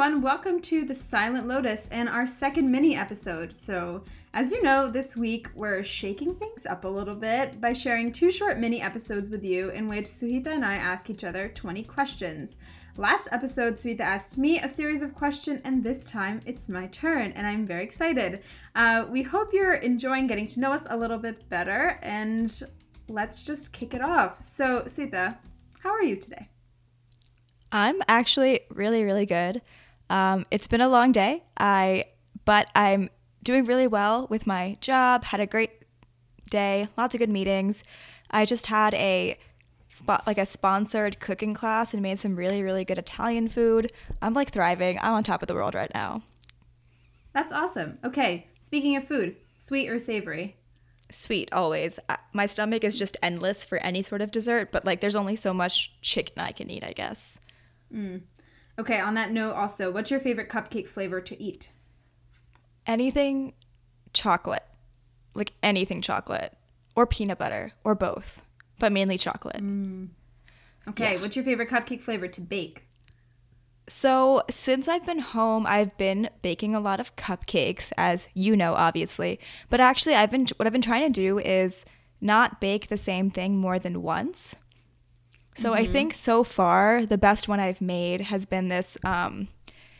everyone. Welcome to The Silent Lotus and our second mini episode. So, as you know, this week we're shaking things up a little bit by sharing two short mini episodes with you in which Suhita and I ask each other 20 questions. Last episode, Suhita asked me a series of questions, and this time it's my turn, and I'm very excited. Uh, we hope you're enjoying getting to know us a little bit better, and let's just kick it off. So, Suhita, how are you today? I'm actually really, really good. Um, it's been a long day. I, but I'm doing really well with my job. Had a great day. Lots of good meetings. I just had a spot like a sponsored cooking class and made some really, really good Italian food. I'm like thriving. I'm on top of the world right now. That's awesome. Okay, speaking of food, sweet or savory? Sweet, always. My stomach is just endless for any sort of dessert, but like there's only so much chicken I can eat, I guess. Mm. Okay, on that note, also, what's your favorite cupcake flavor to eat? Anything chocolate. Like anything chocolate. Or peanut butter. Or both. But mainly chocolate. Mm. Okay, yeah. what's your favorite cupcake flavor to bake? So, since I've been home, I've been baking a lot of cupcakes, as you know, obviously. But actually, I've been what I've been trying to do is not bake the same thing more than once. So mm-hmm. I think so far the best one I've made has been this. Um,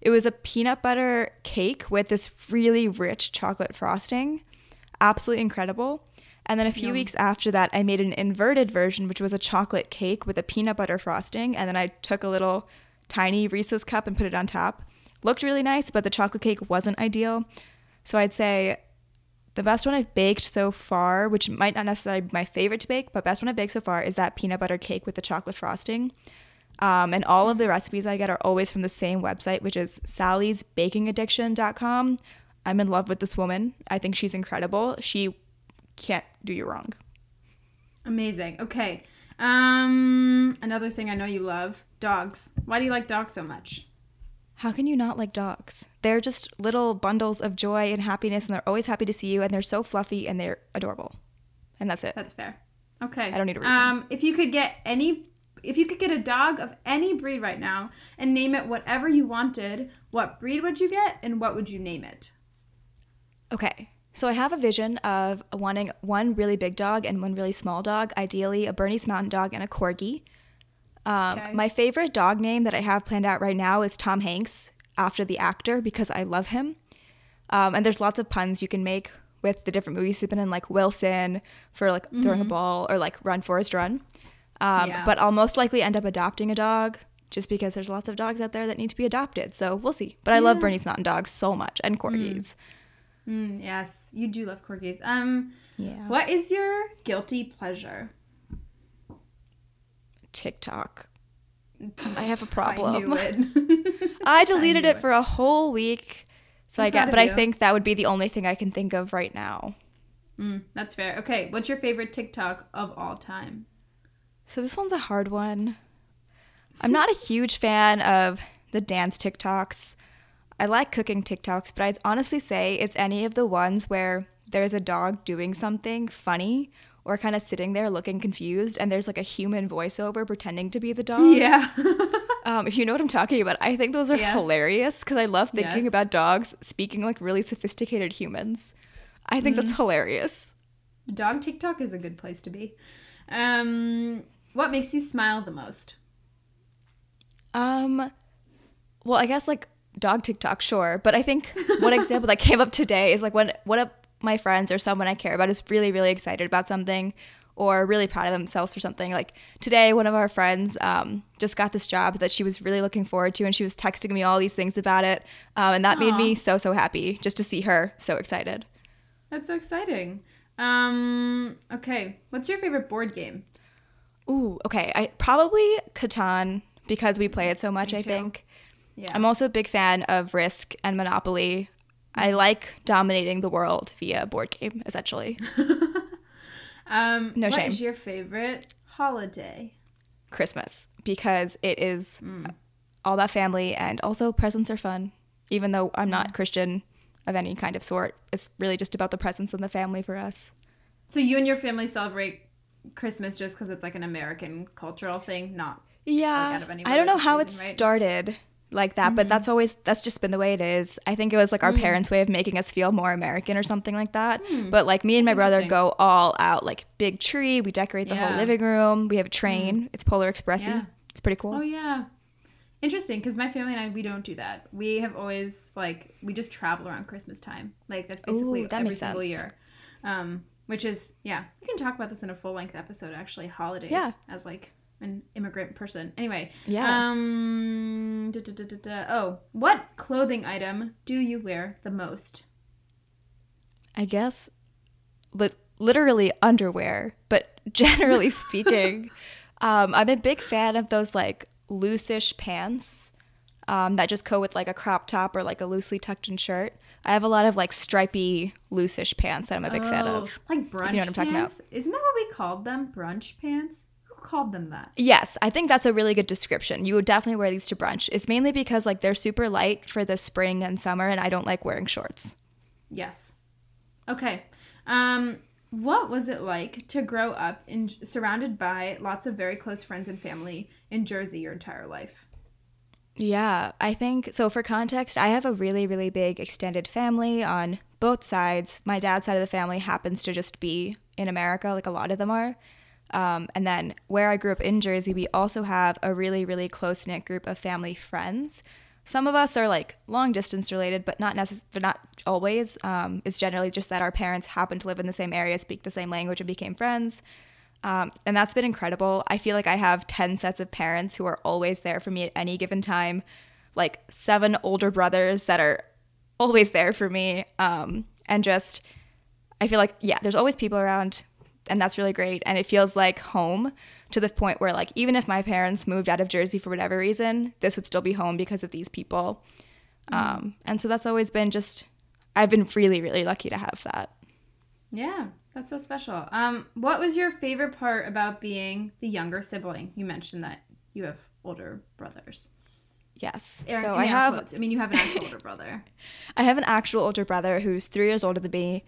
it was a peanut butter cake with this really rich chocolate frosting, absolutely incredible. And then a few Yum. weeks after that, I made an inverted version, which was a chocolate cake with a peanut butter frosting. And then I took a little tiny Reese's cup and put it on top. Looked really nice, but the chocolate cake wasn't ideal. So I'd say the best one I've baked so far, which might not necessarily be my favorite to bake, but best one I've baked so far is that peanut butter cake with the chocolate frosting. Um, and all of the recipes I get are always from the same website, which is sallysbakingaddiction.com. I'm in love with this woman. I think she's incredible. She can't do you wrong. Amazing. Okay. Um, another thing I know you love dogs. Why do you like dogs so much? How can you not like dogs? They're just little bundles of joy and happiness, and they're always happy to see you, and they're so fluffy and they're adorable. And that's it. That's fair. Okay. I don't need a reason. Um, if you could get any, if you could get a dog of any breed right now and name it whatever you wanted, what breed would you get, and what would you name it? Okay. So I have a vision of wanting one really big dog and one really small dog, ideally a Bernese Mountain Dog and a Corgi. Um, okay. My favorite dog name that I have planned out right now is Tom Hanks after the actor because I love him. Um, and there's lots of puns you can make with the different movies he's been in, like Wilson for like mm-hmm. throwing a mm-hmm. ball or like Run Forrest Run. Um, yeah. But I'll most likely end up adopting a dog just because there's lots of dogs out there that need to be adopted. So we'll see. But I love Bernese Mountain Dogs so much and corgis. Mm. Mm, yes, you do love corgis. Um, yeah. What is your guilty pleasure? TikTok. I have a problem. I, I deleted I it, it, for a whole week. So I'm i get, but you. I think that would be the only thing I can think of right now. Mm, that's fair. Okay, what's your favorite TikTok of all time? So this one's a hard one. I'm not a huge fan of the dance TikToks. I like cooking TikToks, but I'd honestly say it's any of the ones where there's a dog doing something funny or kind of sitting there looking confused and there's like a human voiceover pretending to be the dog. Yeah. um, if you know what I'm talking about, I think those are yes. hilarious because I love thinking yes. about dogs speaking like really sophisticated humans. I think mm. that's hilarious. Dog TikTok is a good place to be. Um, what makes you smile the most? Um, well, I guess like dog TikTok, sure. But I think one example that came up today is like when what a my friends or someone I care about is really, really excited about something or really proud of themselves for something. Like today, one of our friends um, just got this job that she was really looking forward to, and she was texting me all these things about it. Um, and that Aww. made me so, so happy just to see her so excited. That's so exciting. Um, okay, what's your favorite board game? Ooh, okay. I probably Catan because we play it so much, I think. Yeah. I'm also a big fan of Risk and Monopoly. I like dominating the world via board game, essentially. um, no what shame. What is your favorite holiday? Christmas, because it is mm. all that family and also presents are fun. Even though I'm not. Christian of any kind of sort, it's really just about the presents and the family for us. So you and your family celebrate Christmas just because it's like an American cultural thing, not yeah. Like I don't know how it right? started like that, but Mm-hmm. that's always that's just been the way it is. I think it was like our Mm. parents' way of making us feel more American or something like that. But like me and my brother. Go all out, like big tree, we decorate the whole Yeah. Hmm. living room, we have a train. It's Polar Expressy. Yeah. It's pretty cool. Oh yeah. Interesting, because my family and I we don't do that. We have always like we just travel around Christmas time. Like that's basically Ooh, that every single sense. year. Um, which is yeah, we can talk about this in a full length episode actually. Holidays Yeah. as like an immigrant person. Anyway. Yeah. Um. da, da, da. Oh, what clothing item do you wear the most? I guess li- literally underwear, but generally speaking, um, I'm a big fan of those like loosish pants um, that just go with like a crop top or like a loosely tucked in shirt. I have a lot of like stripy loosish pants that I'm a big fan Oh, of. Like brunch pants. You know what I'm talking about. Isn't that what we called them? Brunch pants. Called them that? Yes, I think that's a really good description. You would definitely wear these to brunch. It's mainly because like they're super light for the spring and summer, and I don't like wearing shorts. Yes. Okay. Um, what was it like to grow up in surrounded by lots of very close friends and family in Jersey your entire life? Yeah, I think so. For context, I have a really, really big extended family on both sides. My dad's side of the family happens to just be in America, like a lot of them are. Um, and then where I grew up in Jersey, we also have a really, really close knit group of family friends. Some of us are like long distance related, but not necess- but not always. Um, it's generally just that our parents happen to live in the same area, speak the same language, and became friends. Um, and that's been incredible. I feel like I have 10 sets of parents who are always there for me at any given time, like seven older brothers that are always there for me. Um, and just, I feel like, yeah, there's always people around, and that's really great. And it feels like home to the point where, like, even if my parents moved out of Jersey for whatever reason, this would still be home because of these people. Um, and so that's always been just, I've been really, really lucky to have that. Yeah, that's so special. Um, what was your favorite part about being the younger sibling? You mentioned that you have older brothers. Yes. Air- so I have quotes. I mean, you have an actual older brother. I have an actual older brother who's three years older than me,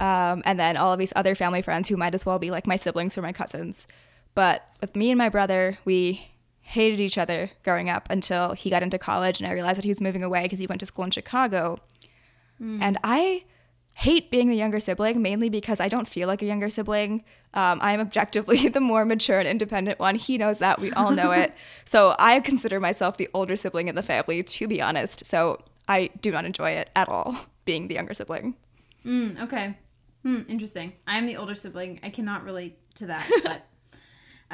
um, and then all of these other family friends who might as well be like my siblings or my cousins. But with me and my brother, we hated each other growing up until he got into college, and I realized that he was moving away because he went to school in Chicago. And I hate being the younger sibling mainly because I don't feel like a younger sibling. Um, I'm objectively the more mature and independent one. He knows that. We all know it. So I consider myself the older sibling in the family, to be honest. So I do not enjoy it at all being the younger sibling. Mm, okay. Hmm, interesting. I'm the older sibling. I cannot relate to that, but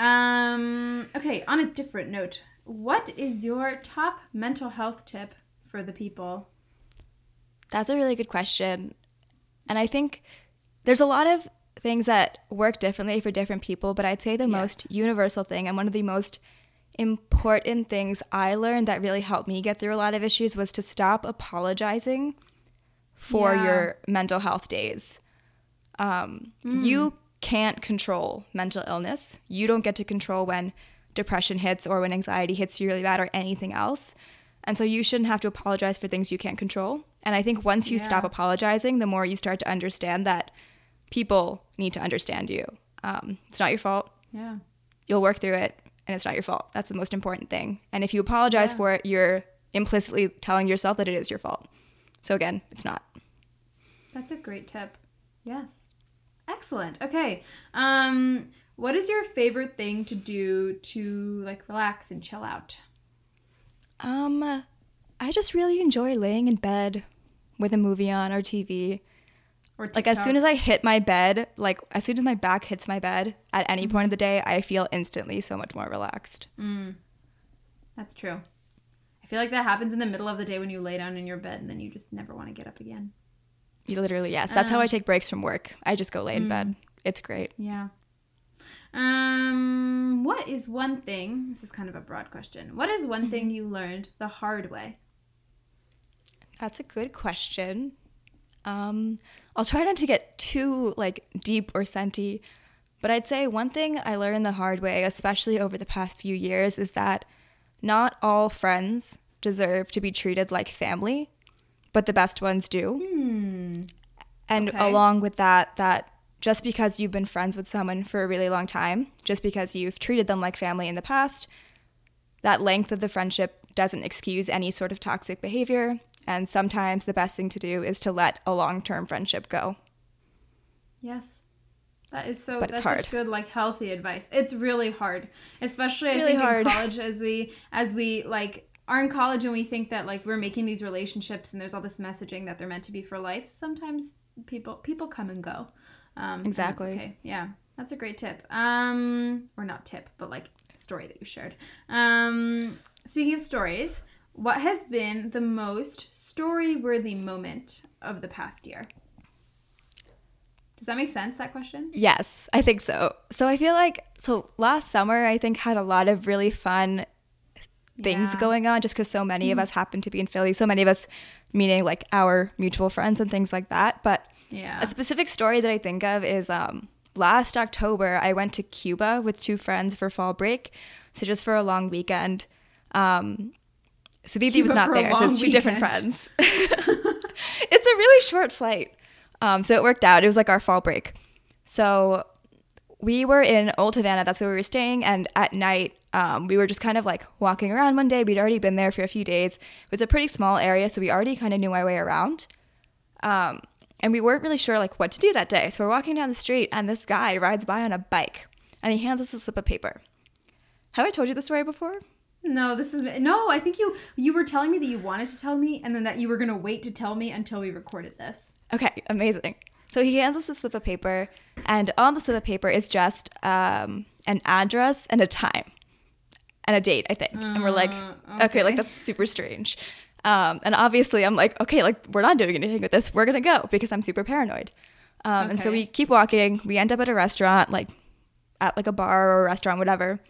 um okay, on a different note, what is your top mental health tip for the people? That's a really good question. And I think there's a lot of things that work differently for different people, but I'd say the Yes. most universal thing and one of the most important things I learned that really helped me get through a lot of issues was to stop apologizing for Yeah. your mental health days. Um, You can't control mental illness. You don't get to control when depression hits or when anxiety hits you really bad or anything else. And so you shouldn't have to apologize for things you can't control. And I think once you stop apologizing, the more you start to understand that people need to understand you. Um, it's not your fault. Yeah. You'll work through it, and it's not your fault. That's the most important thing. And if you apologize Yeah. for it, you're implicitly telling yourself that it is your fault. So again, it's not. That's a great tip. Yes. Excellent. Okay. Um what is your favorite thing to do to like relax and chill out? Um, I just really enjoy laying in bed with a movie on or TV. Or Like as soon as I hit my bed, like as soon as my back hits my bed at any point of the day, I feel instantly so much more relaxed. Mm, that's true. I feel like that happens in the middle of the day when you lay down in your bed and then you just never want to get up again. You literally, yes. That's how I Um, take breaks from work. I just go lay in bed. It's great. Yeah. Um, what is one thing? This is kind of a broad question. What is one thing you learned the hard way? That's a good question. Um, I'll try not to get too like deep or senti, but I'd say one thing I learned the hard way, especially over the past few years, is that not all friends deserve to be treated like family, but the best ones do. Hmm. And Okay. along with that, that just because you've been friends with someone for a really long time, just because you've treated them like family in the past, that length of the friendship doesn't excuse any sort of toxic behavior. And sometimes the best thing to do is to let a long term friendship go. Yes. That is so But it's that's hard. such good like healthy advice. It's really hard. Especially I think hard. in college as we as we like are in college and we think that like we're making these relationships and there's all this messaging that they're meant to be for life. Sometimes people people come and go. Um Exactly. okay. Yeah. That's a great tip. Um or not tip, but like story that you shared. Um speaking of stories, what has been the most story-worthy moment of the past year? Does that make sense that question? Yes, I think so. So I feel like so last summer I think had a lot of really fun things Yeah. going on just because so many of us happen to be in Philly. So many of us, meaning like our mutual friends and things like that. But Yeah. a specific story that I think of is um, last October I went to Cuba with two friends for fall break, so just for a long weekend. Um, so Didi was not there, so it's two different friends. it's a really short flight, um, so it worked out. It was like our fall break. So we were in Old Havana. That's where we were staying. And at night, um, we were just kind of like walking around one day. We'd already been there for a few days. It was a pretty small area, so we already kind of knew our way around. Um, and we weren't really sure like what to do that day. So we're walking down the street, and this guy rides by on a bike, and he hands us a slip of paper. Have I told you this story before? no, this is no. I think you you were telling me that you wanted to tell me, and then that you were gonna wait to tell me until we recorded this. Okay, amazing. So he hands us a slip of paper, and on the slip of paper is just um, an address and a time and a date, I think. and we're like, Uh, okay. okay. like that's super strange. Um, and obviously, I'm like, okay, like we're not doing anything with this. We're gonna go because I'm super paranoid. Um, And so we keep walking. We end up at a restaurant, like at like a bar or a restaurant, whatever.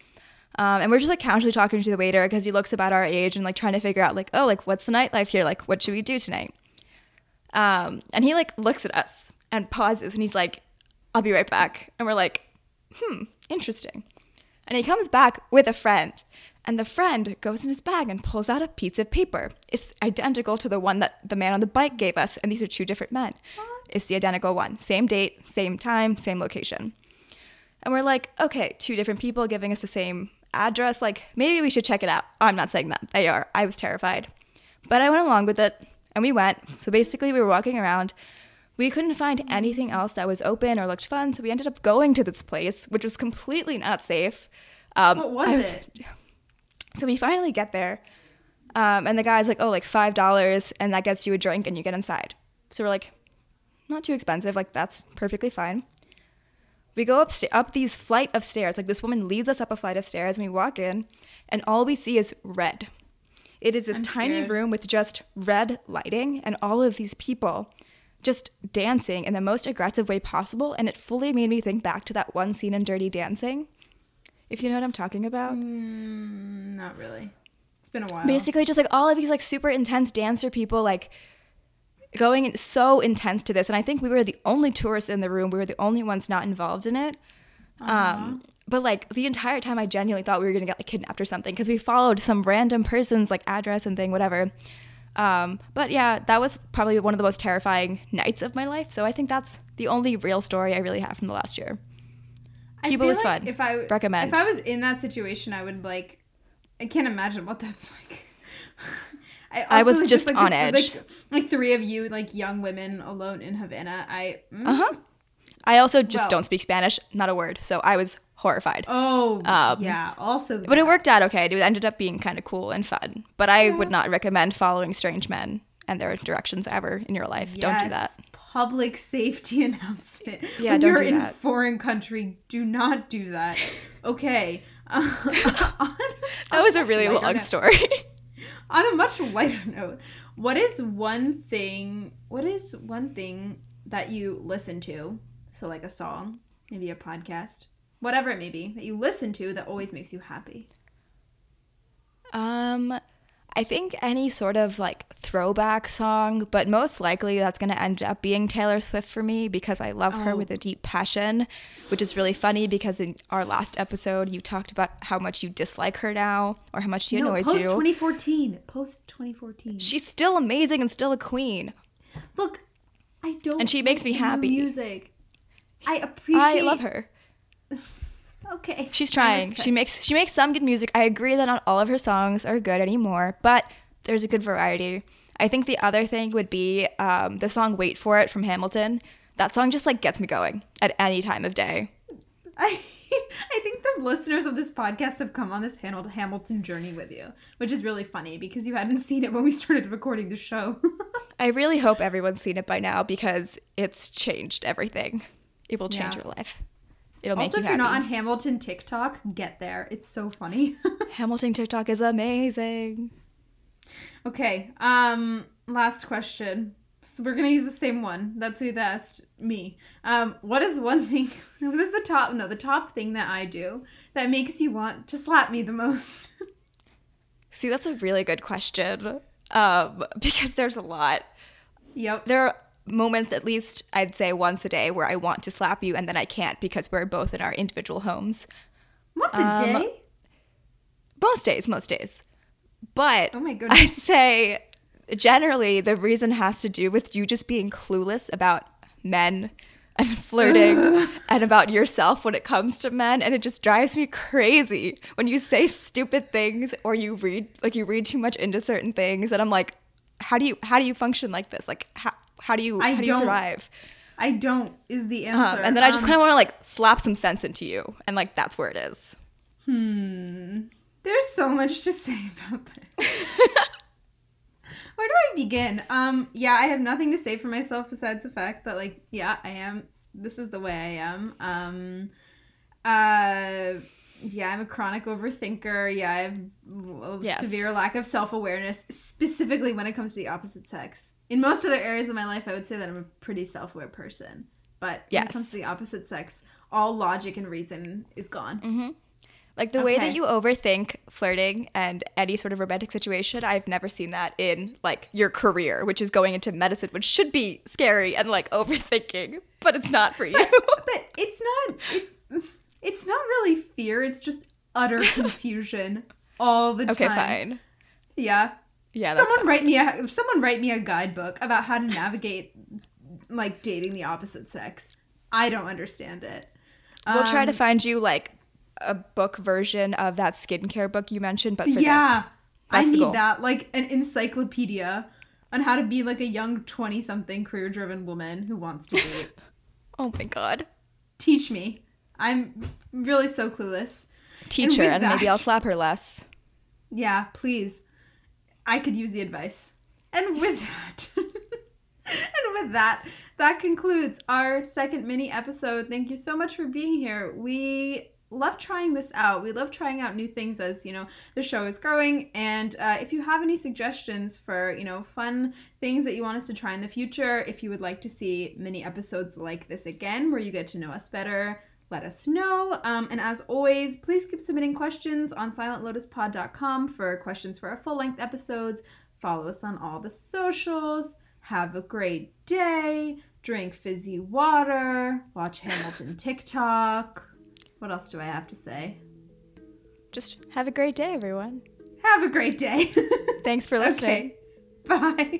Um, and we're just like casually talking to the waiter because he looks about our age and like trying to figure out like, oh, like what's the nightlife here? Like, what should we do tonight? Um, and he like looks at us and pauses and he's like, I'll be right back. And we're like, hmm, interesting. And he comes back with a friend. And the friend goes in his bag and pulls out a piece of paper. It's identical to the one that the man on the bike gave us. And these are two different men. It's the identical one. Same date, same time, same location. And we're like, okay, two different people giving us the same address. Like, maybe we should check it out. I'm not saying that. They are. I was terrified. But I went along with it and we went. So basically, we were walking around. We couldn't find anything else that was open or looked fun. So we ended up going to this place, which was completely not safe. Um, What was I it? So we finally get there. Um, and the guy's like, oh, like $5, and that gets you a drink and you get inside. So we're like, not too expensive. Like, that's perfectly fine. We go up, up these flight of stairs. Like, this woman leads us up a flight of stairs, and we walk in, and all we see is red. It is this I'm tiny scared. room with just red lighting and all of these people just dancing in the most aggressive way possible. And it fully made me think back to that one scene in Dirty Dancing. If you know what I'm talking about. Mm, not really. It's been a while. basically just like all of these like super intense dancer people like going so intense to this and i think we were the only tourists in the room we were the only ones not involved in it um but like the entire time i genuinely thought we were gonna get like kidnapped or something because we followed some random person's like address and thing whatever um but yeah that was probably one of the most terrifying nights of my life so i think that's the only real story i really have from the last year I Cuba feel was like fun. If I Recommend. If I was in that situation, I would like. I can't imagine what that's like. I, I was also, just like, on edge. Like, like three of you, like young women alone in Havana. I. mm. uh-huh i also just Well- don't speak spanish not a word so i was horrified Oh Um, yeah. Also, But it worked out okay. It ended up being kind of cool and fun. But I would not recommend following strange men and their directions ever in your life. Don't do that. Public safety announcement. Yeah, when don't you're do in that. foreign country, do not do that. Okay. Uh, That was a really long story. on a much lighter note, what is one thing? What is one thing that you listen to? So, like a song, maybe a podcast, whatever it may be, that you listen to that always makes you happy. um, I think any sort of like throwback song, but most likely that's going to end up being Taylor Swift for me because I love her Oh. with a deep passion, which is really funny because in our last episode you talked about how much you dislike her now or how much she no, annoys post you. 2014. Post 2014. She's still amazing and still a queen. Look, I don't. And she makes me happy. Music. I appreciate. I love her. Okay. She's trying. She makes she makes some good music. I agree that not all of her songs are good anymore, but there's a good variety. I think the other thing would be um, the song "Wait for It" from Hamilton. That song just like gets me going at any time of day. I, I think the listeners of this podcast have come on this Hamil- Hamilton journey with you, which is really funny because you hadn't seen it when we started recording the show. I really hope everyone's seen it by now because it's changed everything. It will change Yeah. your life. It'll also, you if you're happy. not on Hamilton TikTok, get there. It's so funny. Hamilton TikTok is amazing. okay. Um. Last question. So we're gonna use the same one. That's who asked me. Um. What is one thing? What is the top? No, the top thing that I do that makes you want to slap me the most. See, that's a really good question um, because there's a lot. yep. There are moments, at least I'd say once a day, where I want to slap you and then I can't because we're both in our individual homes. Once a Um, day. Most days, most days. But Oh my goodness. I'd say generally the reason has to do with you just being clueless about men and flirting and about yourself when it comes to men and it just drives me crazy when you say stupid things or you read like you read too much into certain things and I'm like how do you how do you function like this like how, how do you I how do you survive I don't is the Um, answer. and then I just Um, kind of want to like slap some sense into you and like that's where it is Hmm. There's so much to say about this. Where do I begin? Um, yeah, I have nothing to say for myself besides the fact that, like, yeah, I am. This is the way I am. Um, uh, yeah, I'm a chronic overthinker. Yeah, I have a Yes. severe lack of self awareness, specifically when it comes to the opposite sex. In most other areas of my life, I would say that I'm a pretty self aware person. But when it comes to the opposite sex, all logic and reason is gone. Mm-hmm. Like the way that you overthink flirting and any sort of romantic situation, I've never seen that in like your career, which is going into medicine, which should be scary and like overthinking, but it's not for you. but it's not it's, it's not really fear it's just utter confusion all the okay, time Okay, fine. yeah Yeah, that's someone write me a someone write me a guidebook about how to navigate like dating the opposite sex. I don't understand it. We'll try to Um, find you like a book version of that skincare book you mentioned, but for yeah i need that like an encyclopedia on how to be like a young 20 something career driven woman who wants to date. Oh my god. teach me. I'm really so clueless. Teach her with and maybe I'll slap her less. Yeah, please. I could use the advice. And with that, and with that, that concludes our second mini episode. Thank you so much for being here. We love trying this out. We love trying out new things as you know the show is growing. And uh, if you have any suggestions for you know fun things that you want us to try in the future, if you would like to see mini episodes like this again, where you get to know us better, let us know. Um, and as always, please keep submitting questions on silentlotuspod.com for questions for our full length episodes. Follow us on all the socials. Have a great day. Drink fizzy water. Watch Hamilton TikTok. What else do I have to say? Just have a great day, everyone. Have a great day. Thanks for listening. okay. Bye.